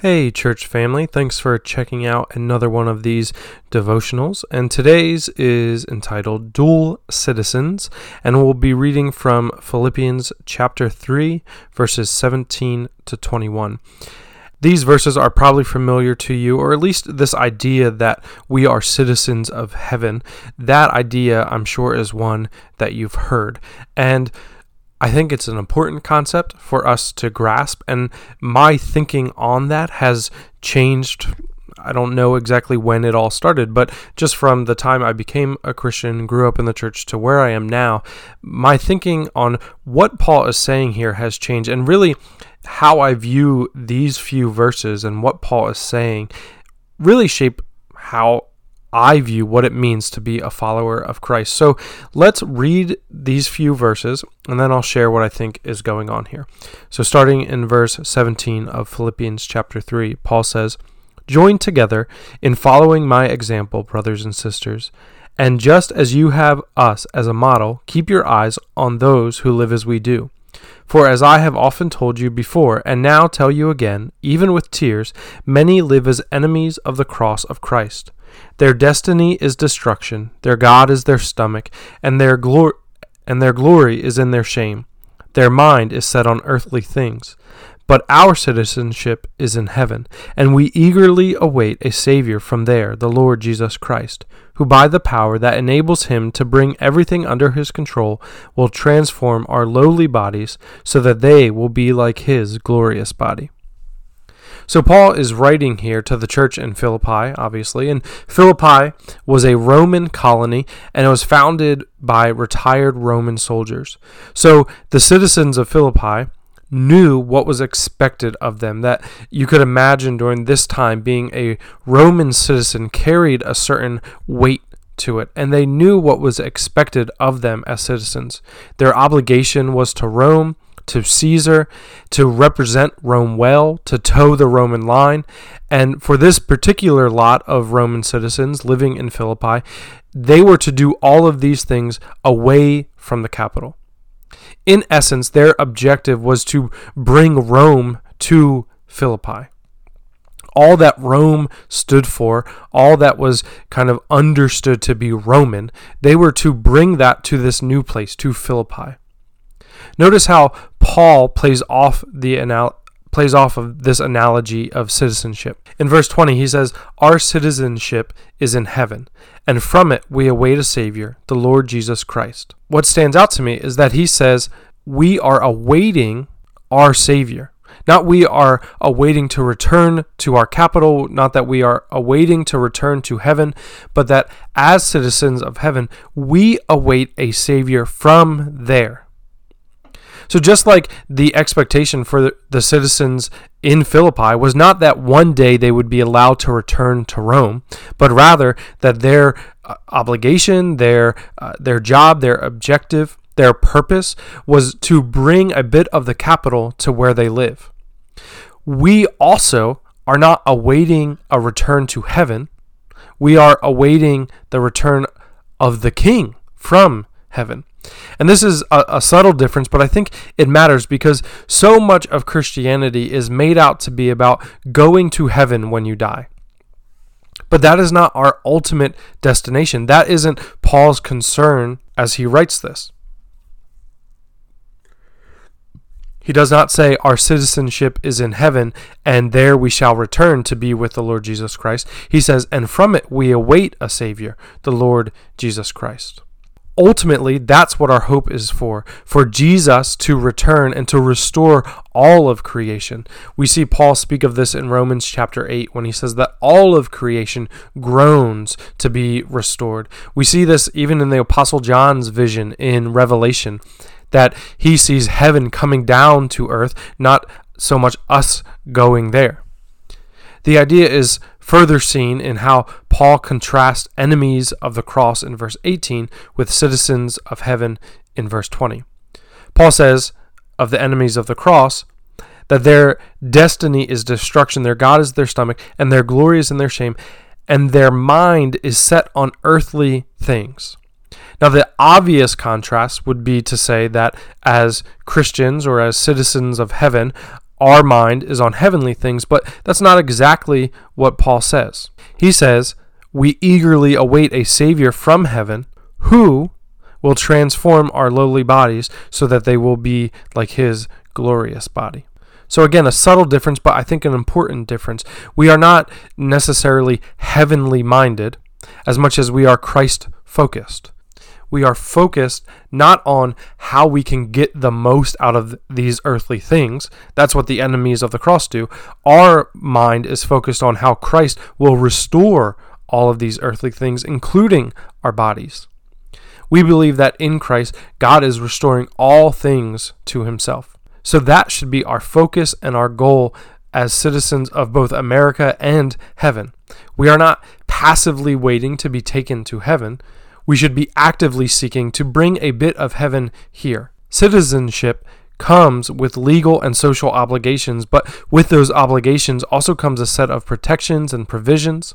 Hey, church family, thanks for checking out another one of these devotionals. And today's is entitled Dual Citizens, and we'll be reading from Philippians chapter 3, verses 17 to 21. These verses are probably familiar to you, or at least this idea that we are citizens of heaven. That idea, I'm sure, is one that you've heard. And I think it's an important concept for us to grasp, and my thinking on that has changed. I don't know exactly when it all started, but just from the time I became a Christian, grew up in the church to where I am now, my thinking on what Paul is saying here has changed, and really how I view these few verses and what Paul is saying really shape how I view what it means to be a follower of Christ. So let's read these few verses and then I'll share what I think is going on here. So starting in verse 17 of Philippians chapter 3, Paul says, Join together in following my example, brothers and sisters. And just as you have us as a model, keep your eyes on those who live as we do. For as I have often told you before, and now tell you again, even with tears, many live as enemies of the cross of Christ. Their destiny is destruction, their God is their stomach, and their glory and their glory is in their shame. Their mind is set on earthly things. But our citizenship is in heaven, and we eagerly await a Savior from there, the Lord Jesus Christ, who by the power that enables him to bring everything under his control will transform our lowly bodies so that they will be like his glorious body. So Paul is writing here to the church in Philippi, obviously, and Philippi was a Roman colony and it was founded by retired Roman soldiers. So the citizens of Philippi knew what was expected of them. That you could imagine during this time being a Roman citizen carried a certain weight to it, and they knew what was expected of them as citizens. Their obligation was to Rome, to Caesar, to represent Rome well, to toe the Roman line. And for this particular lot of Roman citizens living in Philippi, they were to do all of these things away from the capital. In essence, their objective was to bring Rome to Philippi all that Rome stood for, all that was kind of understood to be Roman, they were to bring that to this new place, to Philippi. Notice how Paul plays off the anal- plays off of this analogy of citizenship. In verse 20, he says, Our citizenship is in heaven, and from it we await a Savior, the Lord Jesus Christ. What stands out to me is that he says, We are awaiting our Savior. Not we are awaiting to return to our capital, not that we are awaiting to return to heaven, but that as citizens of heaven, we await a Savior from there. So, just like the expectation for the citizens in Philippi was not that one day they would be allowed to return to Rome, but rather that their uh, obligation, their, uh, their job, their objective, their purpose was to bring a bit of the capital to where they live. We also are not awaiting a return to heaven, we are awaiting the return of the King from heaven. And this is a, a, subtle difference, but I think it matters because so much of Christianity is made out to be about going to heaven when you die. But that is not our ultimate destination. That isn't Paul's concern as he writes this. He does not say our citizenship is in heaven and there we shall return to be with the Lord Jesus Christ. He says, and from it we await a Savior, the Lord Jesus Christ ultimately that's what our hope is for for Jesus to return and to restore all of creation. We see Paul speak of this in Romans chapter 8 when he says that all of creation groans to be restored. We see this even in the apostle John's vision in Revelation that he sees heaven coming down to earth, not so much us going there. The idea is further seen in how Paul contrasts enemies of the cross in verse 18 with citizens of heaven in verse 20. Paul says of the enemies of the cross that their destiny is destruction, their God is their stomach, and their glory is in their shame, and their mind is set on earthly things. Now, the obvious contrast would be to say that as Christians or as citizens of heaven, our mind is on heavenly things, but that's not exactly what Paul says. He says, We eagerly await a Savior from heaven who will transform our lowly bodies so that they will be like his glorious body. So, again, a subtle difference, but I think an important difference. We are not necessarily heavenly minded as much as we are Christ focused. We are focused not on how we can get the most out of these earthly things. That's what the enemies of the cross do. Our mind is focused on how Christ will restore all of these earthly things, including our bodies. We believe that in Christ, God is restoring all things to himself. So that should be our focus and our goal as citizens of both America and heaven. We are not passively waiting to be taken to heaven. We should be actively seeking to bring a bit of heaven here. Citizenship comes with legal and social obligations, but with those obligations also comes a set of protections and provisions.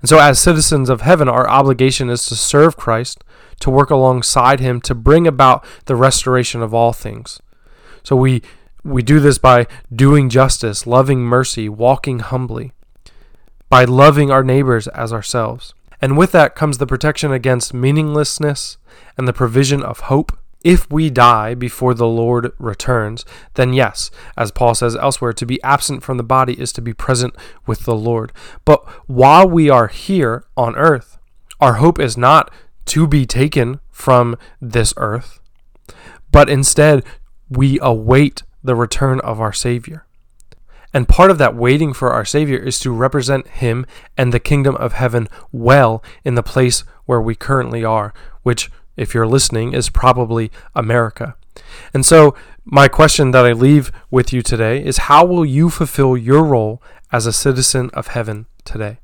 And so, as citizens of heaven, our obligation is to serve Christ, to work alongside him, to bring about the restoration of all things. So, we, we do this by doing justice, loving mercy, walking humbly, by loving our neighbors as ourselves. And with that comes the protection against meaninglessness and the provision of hope. If we die before the Lord returns, then yes, as Paul says elsewhere, to be absent from the body is to be present with the Lord. But while we are here on earth, our hope is not to be taken from this earth, but instead we await the return of our Savior. And part of that waiting for our Savior is to represent Him and the kingdom of heaven well in the place where we currently are, which if you're listening, is probably America. And so, my question that I leave with you today is how will you fulfill your role as a citizen of heaven today?